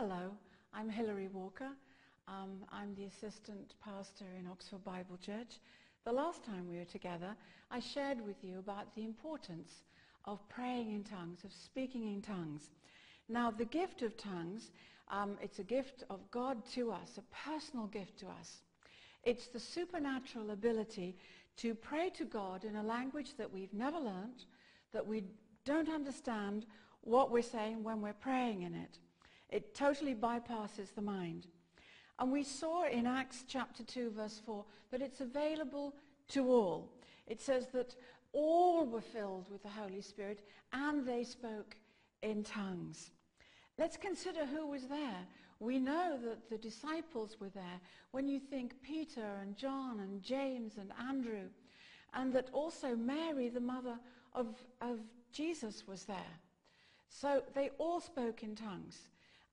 Hello, I'm Hilary Walker. Um, I'm the assistant pastor in Oxford Bible Church. The last time we were together, I shared with you about the importance of praying in tongues, of speaking in tongues. Now, the gift of tongues, um, it's a gift of God to us, a personal gift to us. It's the supernatural ability to pray to God in a language that we've never learnt, that we don't understand what we're saying when we're praying in it. It totally bypasses the mind. And we saw in Acts chapter 2, verse 4, that it's available to all. It says that all were filled with the Holy Spirit and they spoke in tongues. Let's consider who was there. We know that the disciples were there. When you think Peter and John and James and Andrew, and that also Mary, the mother of, of Jesus, was there. So they all spoke in tongues,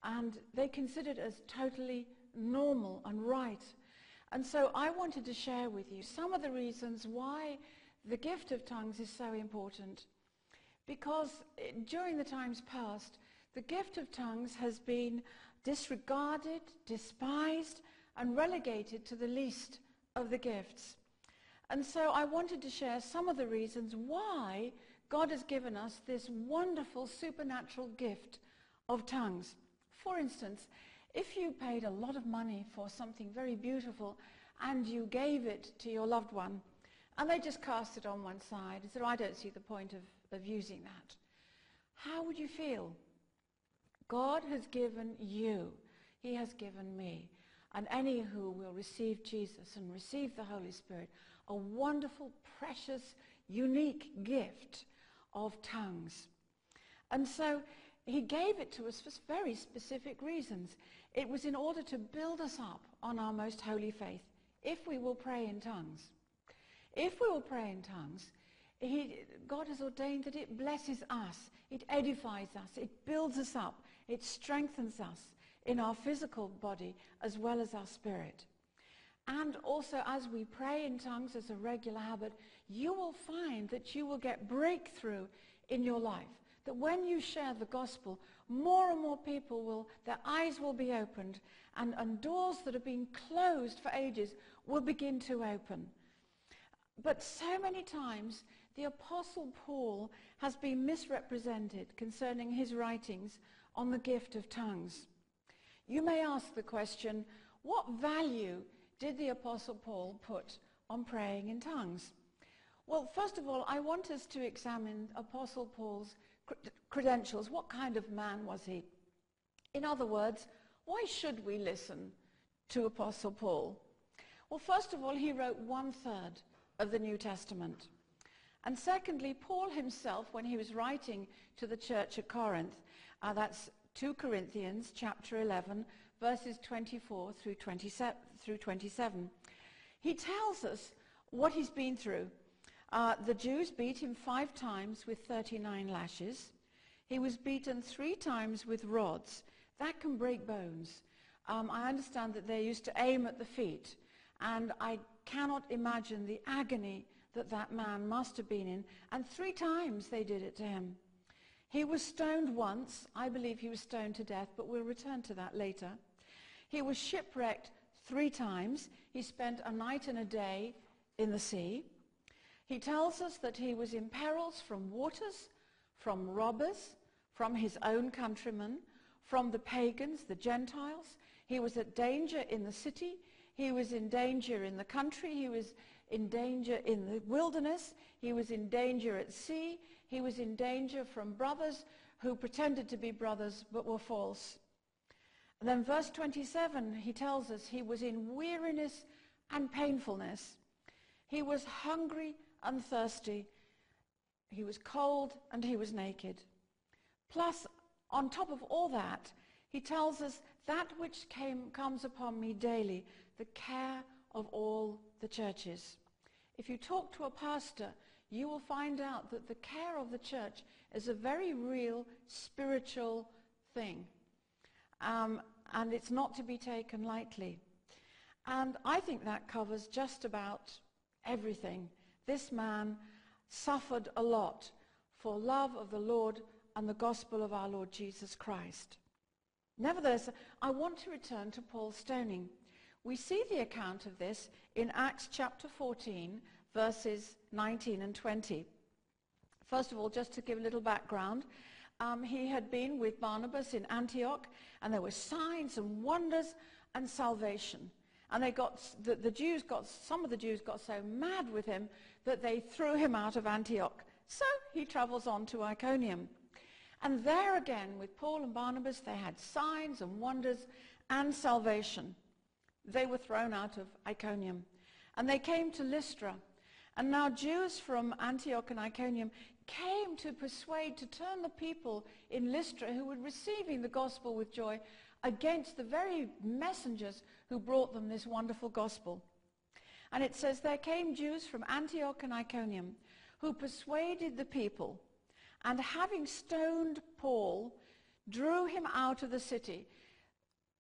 and they considered as totally normal and right. And so I wanted to share with you some of the reasons why the gift of tongues is so important. Because eh, during the times past, the gift of tongues has been disregarded, despised, and relegated to the least of the gifts. And so I wanted to share some of the reasons why God has given us this wonderful supernatural gift of tongues. For instance, if you paid a lot of money for something very beautiful and you gave it to your loved one and they just cast it on one side and said, oh, I don't see the point of, of using that, how would you feel? God has given you, he has given me, and any who will receive Jesus and receive the Holy Spirit, a wonderful, precious, unique gift of tongues. And so he gave it to us for very specific reasons. It was in order to build us up on our most holy faith, if we will pray in tongues. If we will pray in tongues, he, God has ordained that it blesses us, it edifies us, it builds us up, it strengthens us in our physical body as well as our spirit. And also as we pray in tongues as a regular habit, you will find that you will get breakthrough in your life. That when you share the gospel, more and more people will, their eyes will be opened and, and doors that have been closed for ages will begin to open. But so many times the Apostle Paul has been misrepresented concerning his writings on the gift of tongues. You may ask the question, what value did the Apostle Paul put on praying in tongues? Well, first of all, I want us to examine Apostle Paul's credentials. What kind of man was he? In other words, why should we listen to Apostle Paul? Well, first of all, he wrote one-third of the New Testament. And secondly, Paul himself, when he was writing to the church at Corinth, uh, that's 2 Corinthians chapter 11, verses 24 through 27, through 27. He tells us what he's been through. Uh, the Jews beat him five times with 39 lashes. He was beaten three times with rods. That can break bones. Um, I understand that they used to aim at the feet. And I cannot imagine the agony that that man must have been in. And three times they did it to him. He was stoned once. I believe he was stoned to death, but we'll return to that later. He was shipwrecked three times. He spent a night and a day in the sea. He tells us that he was in perils from waters, from robbers, from his own countrymen, from the pagans, the Gentiles. He was at danger in the city. He was in danger in the country. He was in danger in the wilderness. He was in danger at sea. He was in danger from brothers who pretended to be brothers but were false. And then verse 27, he tells us he was in weariness and painfulness. He was hungry and thirsty. He was cold and he was naked. Plus, on top of all that, he tells us that which came, comes upon me daily, the care of all the churches. If you talk to a pastor, you will find out that the care of the church is a very real spiritual thing. Um, and it's not to be taken lightly. And I think that covers just about everything. This man suffered a lot for love of the Lord and the gospel of our Lord Jesus Christ. Nevertheless, I want to return to Paul's stoning. We see the account of this in Acts chapter 14, verses 19 and 20. First of all, just to give a little background, um, he had been with Barnabas in Antioch, and there were signs and wonders and salvation. And they got, the, the Jews got, some of the Jews got so mad with him that they threw him out of Antioch. So he travels on to Iconium. And there again, with Paul and Barnabas, they had signs and wonders and salvation. They were thrown out of Iconium. And they came to Lystra. And now Jews from Antioch and Iconium came to persuade, to turn the people in Lystra who were receiving the gospel with joy against the very messengers who brought them this wonderful gospel. And it says, there came Jews from Antioch and Iconium who persuaded the people and having stoned Paul, drew him out of the city.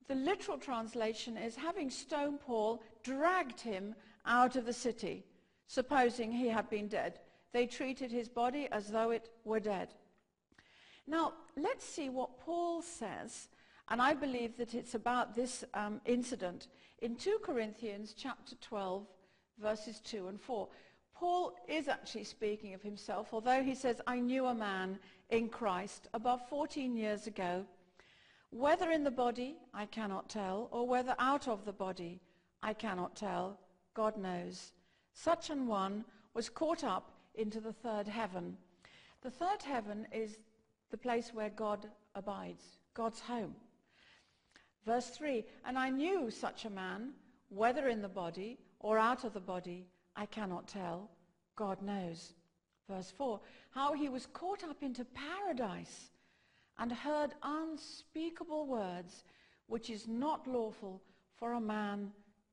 The literal translation is having stoned Paul, dragged him out of the city, supposing he had been dead. They treated his body as though it were dead. Now, let's see what Paul says, and I believe that it's about this um, incident in 2 Corinthians chapter 12, verses 2 and 4. Paul is actually speaking of himself, although he says, I knew a man in Christ about 14 years ago, whether in the body, I cannot tell, or whether out of the body, I cannot tell. God knows. Such an one was caught up into the third heaven. The third heaven is the place where God abides, God's home. Verse 3, and I knew such a man, whether in the body or out of the body, I cannot tell. God knows. Verse 4, how he was caught up into paradise and heard unspeakable words which is not lawful for a man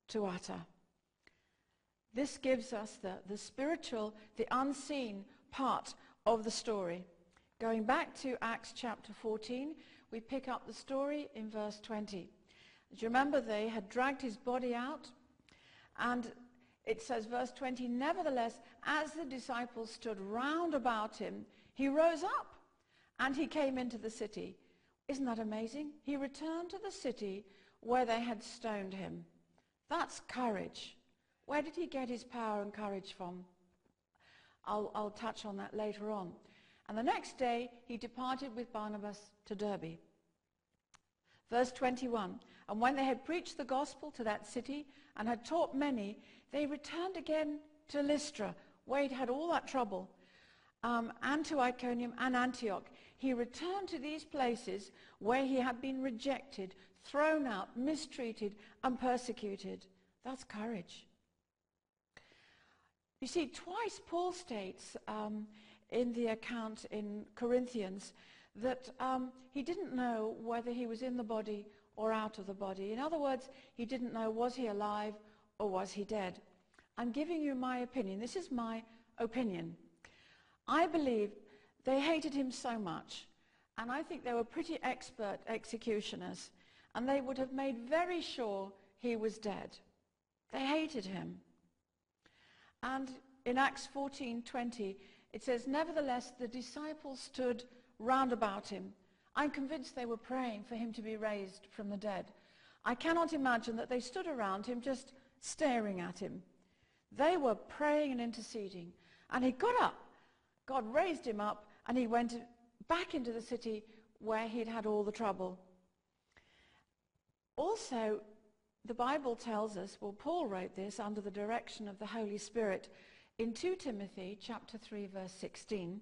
to utter. This gives us the, the spiritual, the unseen part of the story. Going back to Acts chapter 14, we pick up the story in verse 20. As you remember, they had dragged his body out, and it says, verse 20, Nevertheless, as the disciples stood round about him, he rose up, and he came into the city. Isn't that amazing? He returned to the city where they had stoned him. That's courage. Where did he get his power and courage from? I'll, I'll touch on that later on. And the next day he departed with Barnabas to Derbe. Verse 21, And when they had preached the gospel to that city and had taught many, they returned again to Lystra, he'd had all that trouble, um, and to Iconium and Antioch. He returned to these places where he had been rejected, thrown out, mistreated, and persecuted. That's courage. You see, twice Paul states um, in the account in Corinthians that um, he didn't know whether he was in the body or out of the body. In other words, he didn't know was he alive or was he dead. I'm giving you my opinion. This is my opinion. I believe they hated him so much, and I think they were pretty expert executioners, and they would have made very sure he was dead. They hated him. And in Acts 14:20, it says, Nevertheless, the disciples stood round about him. I'm convinced they were praying for him to be raised from the dead. I cannot imagine that they stood around him just staring at him. They were praying and interceding. And he got up. God raised him up and he went back into the city where he'd had all the trouble. Also, the Bible tells us, well, Paul wrote this under the direction of the Holy Spirit in 2 Timothy chapter 3 verse 16.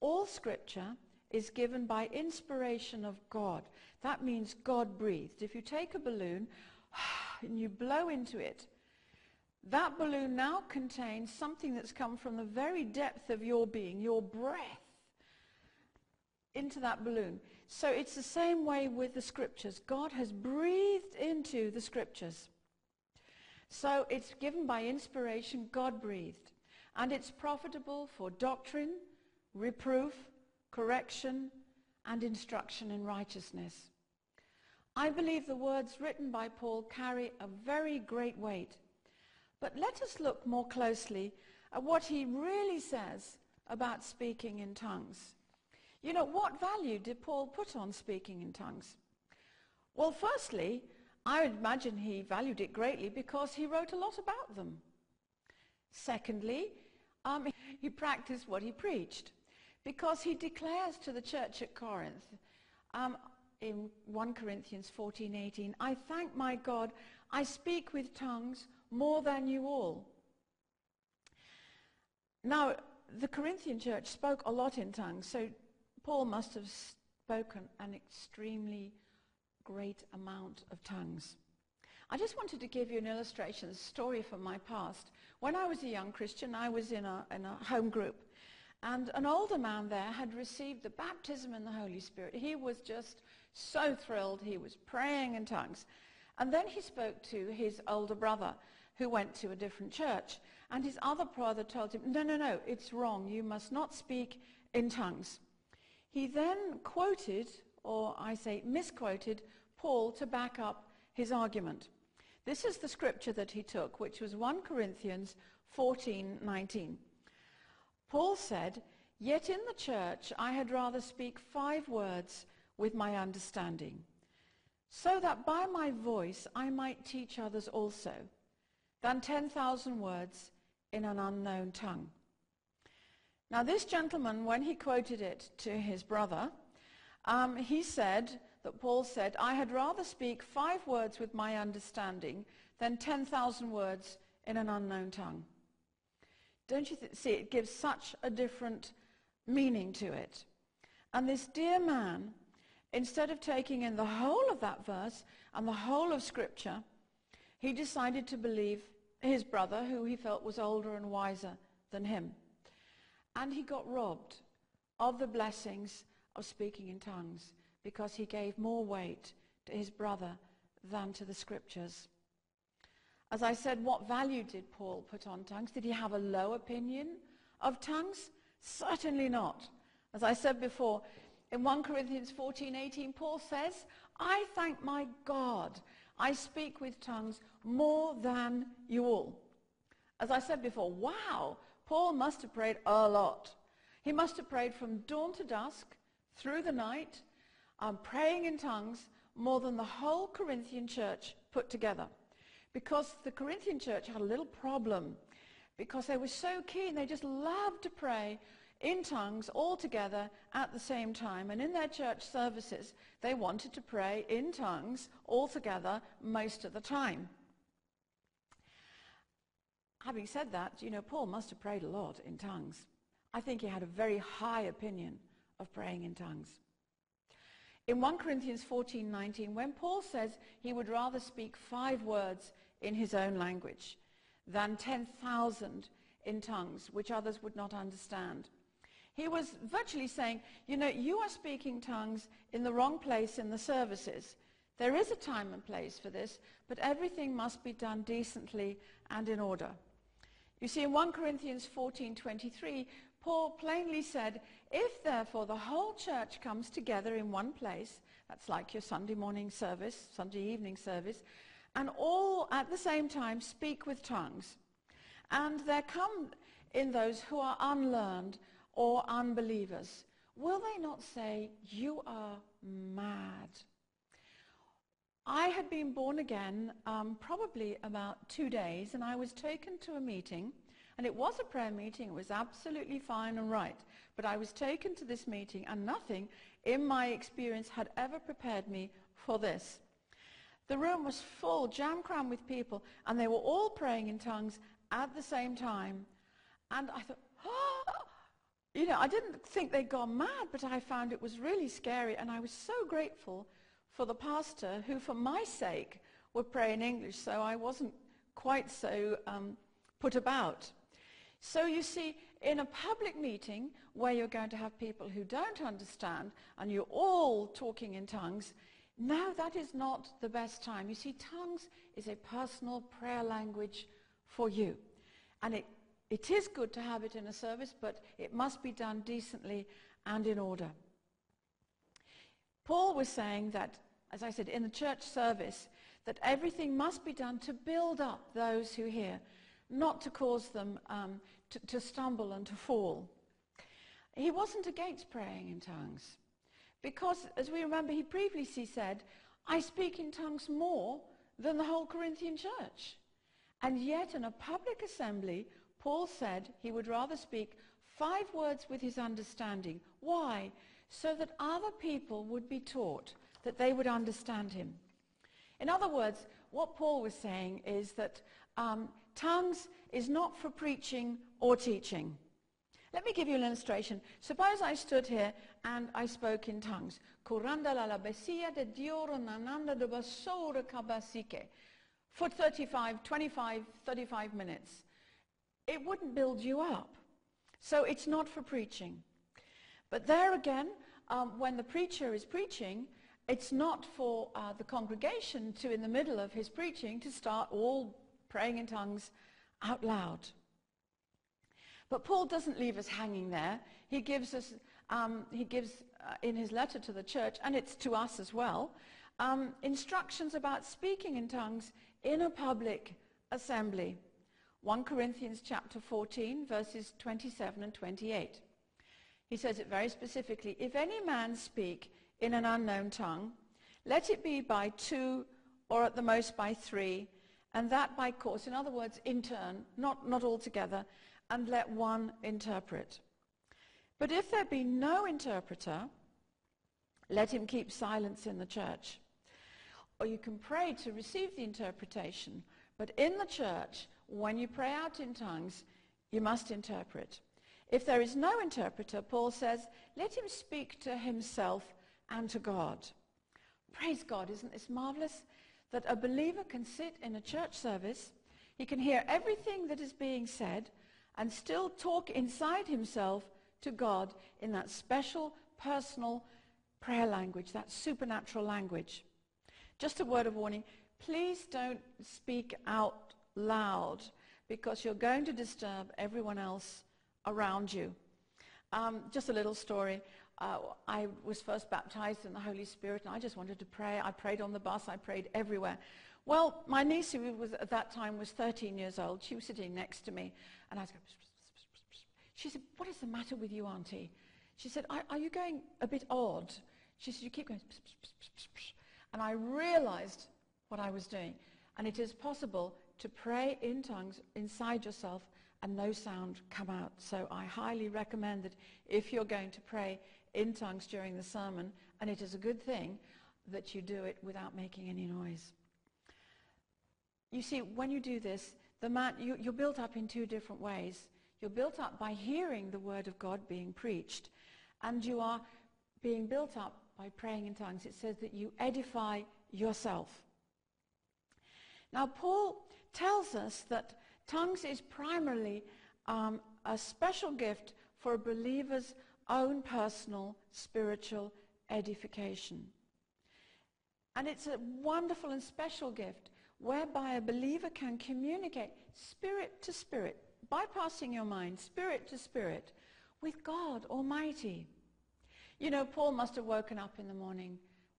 All scripture is given by inspiration of God. That means God breathed. If you take a balloon and you blow into it, that balloon now contains something that's come from the very depth of your being, your breath, into that balloon. So it's the same way with the scriptures. God has breathed into the scriptures. So it's given by inspiration, God breathed. And it's profitable for doctrine, reproof, correction, and instruction in righteousness. I believe the words written by Paul carry a very great weight. But let us look more closely at what he really says about speaking in tongues. You know, what value did Paul put on speaking in tongues? Well, firstly, I imagine he valued it greatly because he wrote a lot about them. Secondly, um, he practiced what he preached because he declares to the church at Corinth um, in 1 Corinthians 14, 18, I thank my God, I speak with tongues more than you all. Now, the Corinthian church spoke a lot in tongues, so Paul must have spoken an extremely great amount of tongues. I just wanted to give you an illustration, a story from my past. When I was a young Christian, I was in a, in a home group. And an older man there had received the baptism in the Holy Spirit. He was just so thrilled. He was praying in tongues. And then he spoke to his older brother who went to a different church. And his other brother told him, no, no, no, it's wrong. You must not speak in tongues. He then quoted, or I say misquoted, Paul to back up his argument. This is the scripture that he took, which was 1 Corinthians 14:19. Paul said, Yet in the church I had rather speak five words with my understanding, so that by my voice I might teach others also, than 10,000 words in an unknown tongue. Now this gentleman, when he quoted it to his brother, um, he said that Paul said, I had rather speak five words with my understanding than 10,000 words in an unknown tongue. Don't you th- see, it gives such a different meaning to it. And this dear man, instead of taking in the whole of that verse and the whole of Scripture, he decided to believe his brother, who he felt was older and wiser than him. And he got robbed of the blessings of speaking in tongues because he gave more weight to his brother than to the Scriptures. As I said, what value did Paul put on tongues? Did he have a low opinion of tongues? Certainly not. As I said before, in 1 Corinthians 14, 18, Paul says, I thank my God I speak with tongues more than you all. As I said before, wow, Paul must have prayed a lot. He must have prayed from dawn to dusk, through the night, um, praying in tongues more than the whole Corinthian church put together because the Corinthian church had a little problem because they were so keen. They just loved to pray in tongues all together at the same time. And in their church services, they wanted to pray in tongues all together most of the time. Having said that, you know, Paul must have prayed a lot in tongues. I think he had a very high opinion of praying in tongues. In 1 Corinthians 14, 19, when Paul says he would rather speak five words in his own language than 10,000 in tongues, which others would not understand. He was virtually saying, you know, you are speaking tongues in the wrong place in the services. There is a time and place for this, but everything must be done decently and in order. You see, in 1 Corinthians 14:23, Paul plainly said, if therefore the whole church comes together in one place, that's like your Sunday morning service, Sunday evening service, and all at the same time speak with tongues. And there come in those who are unlearned or unbelievers. Will they not say, you are mad? I had been born again um, probably about two days, and I was taken to a meeting, and it was a prayer meeting. It was absolutely fine and right. But I was taken to this meeting, and nothing in my experience had ever prepared me for this. The room was full, jam-crammed with people, and they were all praying in tongues at the same time. And I thought, oh! you know, I didn't think they'd gone mad, but I found it was really scary, and I was so grateful for the pastor who, for my sake, would pray in English, so I wasn't quite so um, put about. So you see, in a public meeting where you're going to have people who don't understand and you're all talking in tongues, no, that is not the best time. You see, tongues is a personal prayer language for you. And it, it is good to have it in a service, but it must be done decently and in order. Paul was saying that, as I said, in the church service, that everything must be done to build up those who hear, not to cause them um, to, to stumble and to fall. He wasn't against praying in tongues. Because, as we remember, he previously said, I speak in tongues more than the whole Corinthian church. And yet in a public assembly, Paul said he would rather speak five words with his understanding. Why? So that other people would be taught, that they would understand him. In other words, what Paul was saying is that um, tongues is not for preaching or teaching. Let me give you an illustration. Suppose I stood here and I spoke in tongues. For 35, 25, 35 minutes. It wouldn't build you up. So it's not for preaching. But there again, um, when the preacher is preaching, it's not for uh, the congregation to, in the middle of his preaching, to start all praying in tongues out loud. But Paul doesn't leave us hanging there. He gives us, um, he gives uh, in his letter to the church, and it's to us as well, um, instructions about speaking in tongues in a public assembly. 1 Corinthians chapter 14, verses 27 and 28. He says it very specifically. If any man speak in an unknown tongue, let it be by two or at the most by three, and that by course. In other words, in turn, not, not all together, and let one interpret. But if there be no interpreter, let him keep silence in the church. Or you can pray to receive the interpretation, but in the church, when you pray out in tongues, you must interpret. If there is no interpreter, Paul says, let him speak to himself and to God. Praise God, isn't this marvelous? That a believer can sit in a church service, he can hear everything that is being said, and still talk inside himself to God in that special, personal prayer language, that supernatural language. Just a word of warning, please don't speak out loud because you're going to disturb everyone else around you. Um, just a little story. Uh, I was first baptized in the Holy Spirit and I just wanted to pray. I prayed on the bus. I prayed everywhere. Well, my niece, who was at that time was 13 years old, she was sitting next to me and I was going, she said, what is the matter with you, Auntie? She said, are, are you going a bit odd? She said, you keep going. And I realized what I was doing. And it is possible to pray in tongues inside yourself and no sound come out. So I highly recommend that if you're going to pray in tongues during the sermon, and it is a good thing that you do it without making any noise. You see, when you do this, the man, you, you're built up in two different ways. You're built up by hearing the word of God being preached, and you are being built up by praying in tongues. It says that you edify yourself. Now, Paul tells us that tongues is primarily um, a special gift for a believer's own personal spiritual edification. And it's a wonderful and special gift whereby a believer can communicate spirit to spirit, bypassing your mind, spirit to spirit, with God Almighty. You know, Paul must have woken up in the morning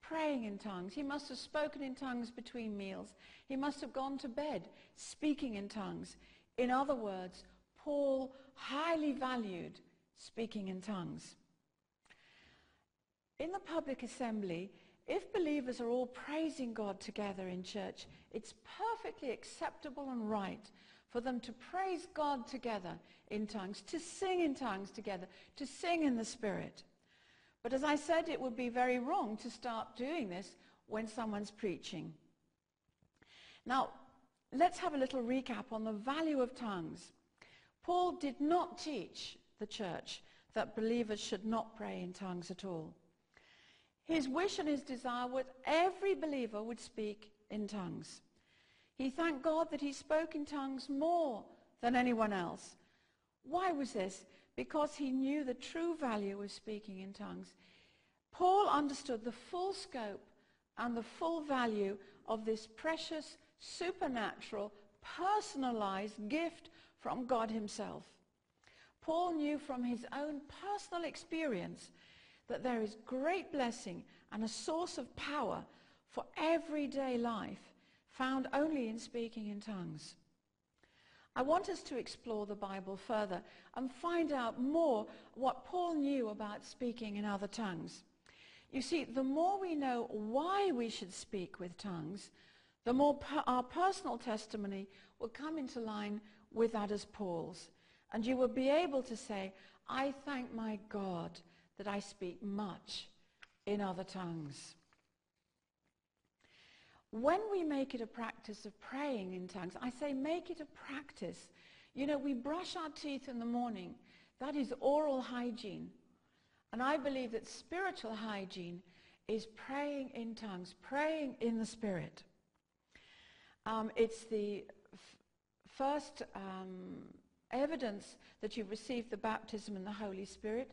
praying in tongues. He must have spoken in tongues between meals. He must have gone to bed speaking in tongues. In other words, Paul highly valued speaking in tongues. In the public assembly, if believers are all praising God together in church, it's perfectly acceptable and right for them to praise God together in tongues, to sing in tongues together, to sing in the Spirit. But as I said, it would be very wrong to start doing this when someone's preaching. Now, let's have a little recap on the value of tongues. Paul did not teach the church that believers should not pray in tongues at all. His wish and his desire was every believer would speak in tongues. He thanked God that he spoke in tongues more than anyone else. Why was this? Because he knew the true value of speaking in tongues. Paul understood the full scope and the full value of this precious, supernatural, personalized gift from God himself. Paul knew from his own personal experience that there is great blessing and a source of power for everyday life found only in speaking in tongues. I want us to explore the Bible further and find out more what Paul knew about speaking in other tongues. You see, the more we know why we should speak with tongues, the more per- our personal testimony will come into line with that as Paul's. And you will be able to say, I thank my God that I speak much in other tongues. When we make it a practice of praying in tongues, I say make it a practice. You know, we brush our teeth in the morning. That is oral hygiene. And I believe that spiritual hygiene is praying in tongues, praying in the Spirit. Um, it's the f- first um, evidence that you've received the baptism in the Holy Spirit.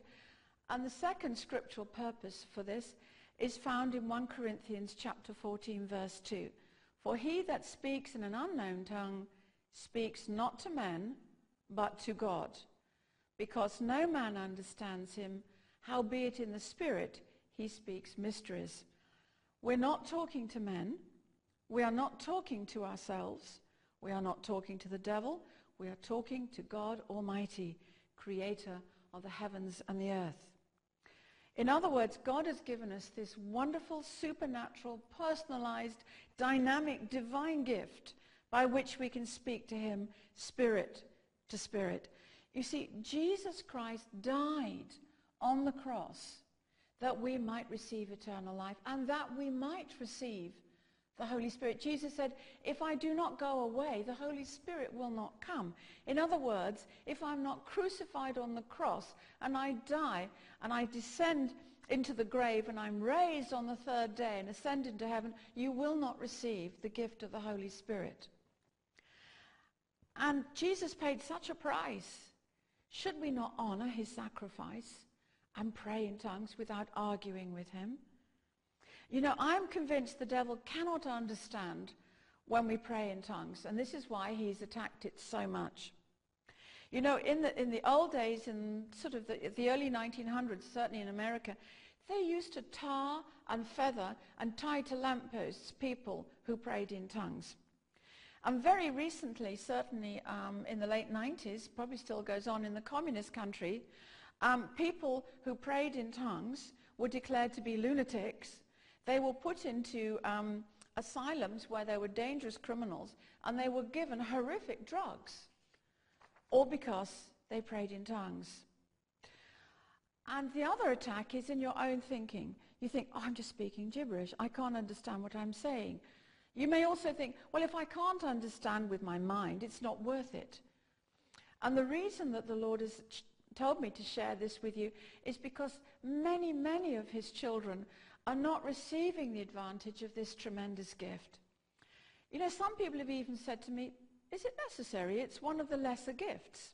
And the second scriptural purpose for this is found in 1 Corinthians chapter 14 verse 2. For he that speaks in an unknown tongue speaks not to men, but to God, because no man understands him, howbeit in the Spirit he speaks mysteries. We're not talking to men. We are not talking to ourselves. We are not talking to the devil. We are talking to God Almighty, creator of the heavens and the earth. In other words, God has given us this wonderful, supernatural, personalized, dynamic, divine gift by which we can speak to him spirit to spirit. You see, Jesus Christ died on the cross that we might receive eternal life and that we might receive the Holy Spirit. Jesus said, if I do not go away, the Holy Spirit will not come. In other words, if I'm not crucified on the cross and I die and I descend into the grave and I'm raised on the third day and ascend into heaven, you will not receive the gift of the Holy Spirit. And Jesus paid such a price. Should we not honor his sacrifice and pray in tongues without arguing with him? You know, I'm convinced the devil cannot understand when we pray in tongues, and this is why he's attacked it so much. You know, in the, in the old days, in sort of the, the early 1900s, certainly in America, they used to tar and feather and tie to lampposts people who prayed in tongues. And very recently, certainly um, in the late 90s, probably still goes on in the communist country, um, people who prayed in tongues were declared to be lunatics they were put into um, asylums where there were dangerous criminals and they were given horrific drugs, all because they prayed in tongues. And the other attack is in your own thinking. You think, oh, I'm just speaking gibberish. I can't understand what I'm saying. You may also think, well, if I can't understand with my mind, it's not worth it. And the reason that the Lord has told me to share this with you is because many, many of his children are not receiving the advantage of this tremendous gift. You know, some people have even said to me, is it necessary? It's one of the lesser gifts.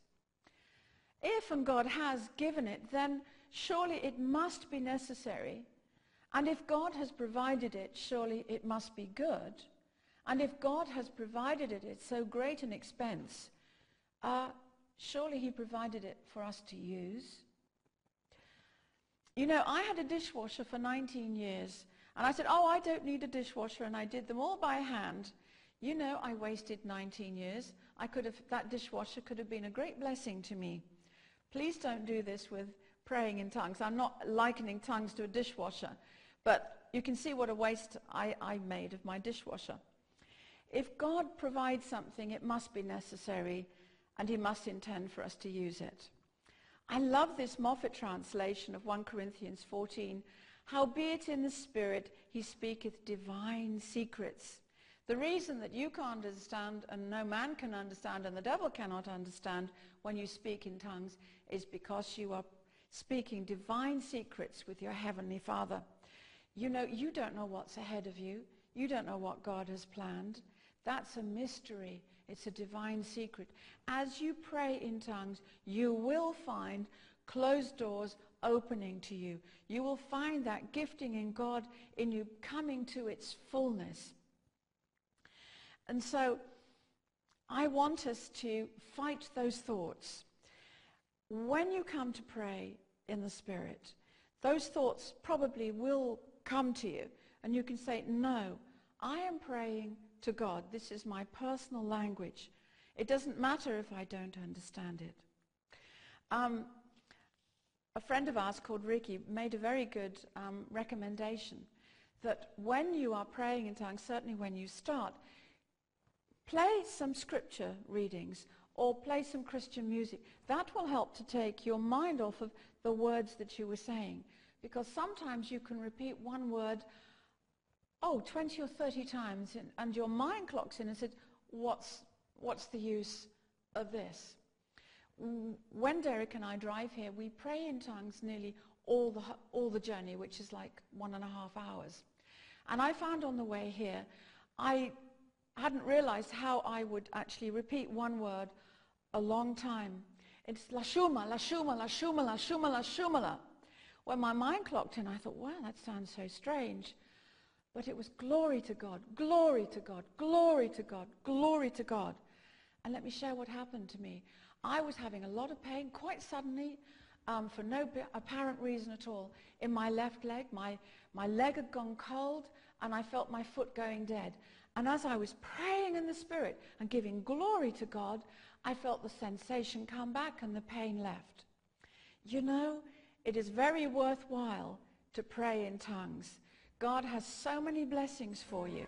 If and God has given it, then surely it must be necessary. And if God has provided it, surely it must be good. And if God has provided it at so great an expense, uh, surely he provided it for us to use. You know, I had a dishwasher for 19 years. And I said, oh, I don't need a dishwasher. And I did them all by hand. You know, I wasted 19 years. I could have, that dishwasher could have been a great blessing to me. Please don't do this with praying in tongues. I'm not likening tongues to a dishwasher. But you can see what a waste I, I made of my dishwasher. If God provides something, it must be necessary, and he must intend for us to use it. I love this Moffatt translation of 1 Corinthians 14. Howbeit in the Spirit he speaketh divine secrets. The reason that you can't understand and no man can understand and the devil cannot understand when you speak in tongues is because you are speaking divine secrets with your heavenly Father. You know, you don't know what's ahead of you. You don't know what God has planned. That's a mystery. It's a divine secret. As you pray in tongues, you will find closed doors opening to you. You will find that gifting in God in you coming to its fullness. And so I want us to fight those thoughts. When you come to pray in the Spirit, those thoughts probably will come to you. And you can say, no, I am praying to God. This is my personal language. It doesn't matter if I don't understand it. Um, a friend of ours called Ricky made a very good um, recommendation that when you are praying in tongues, certainly when you start, play some scripture readings or play some Christian music. That will help to take your mind off of the words that you were saying. Because sometimes you can repeat one word, oh, 20 or 30 times, and, and your mind clocks in and says, what's, what's the use of this? When Derek and I drive here, we pray in tongues nearly all the, all the journey, which is like one and a half hours. And I found on the way here, I hadn't realized how I would actually repeat one word a long time. It's la shuma, la shuma, la shuma, la shuma, la shuma. When my mind clocked in, I thought, wow, that sounds so strange. But it was glory to God, glory to God, glory to God, glory to God. And let me share what happened to me. I was having a lot of pain quite suddenly um, for no apparent reason at all in my left leg. My, my leg had gone cold and I felt my foot going dead. And as I was praying in the Spirit and giving glory to God, I felt the sensation come back and the pain left. You know, it is very worthwhile to pray in tongues. God has so many blessings for you.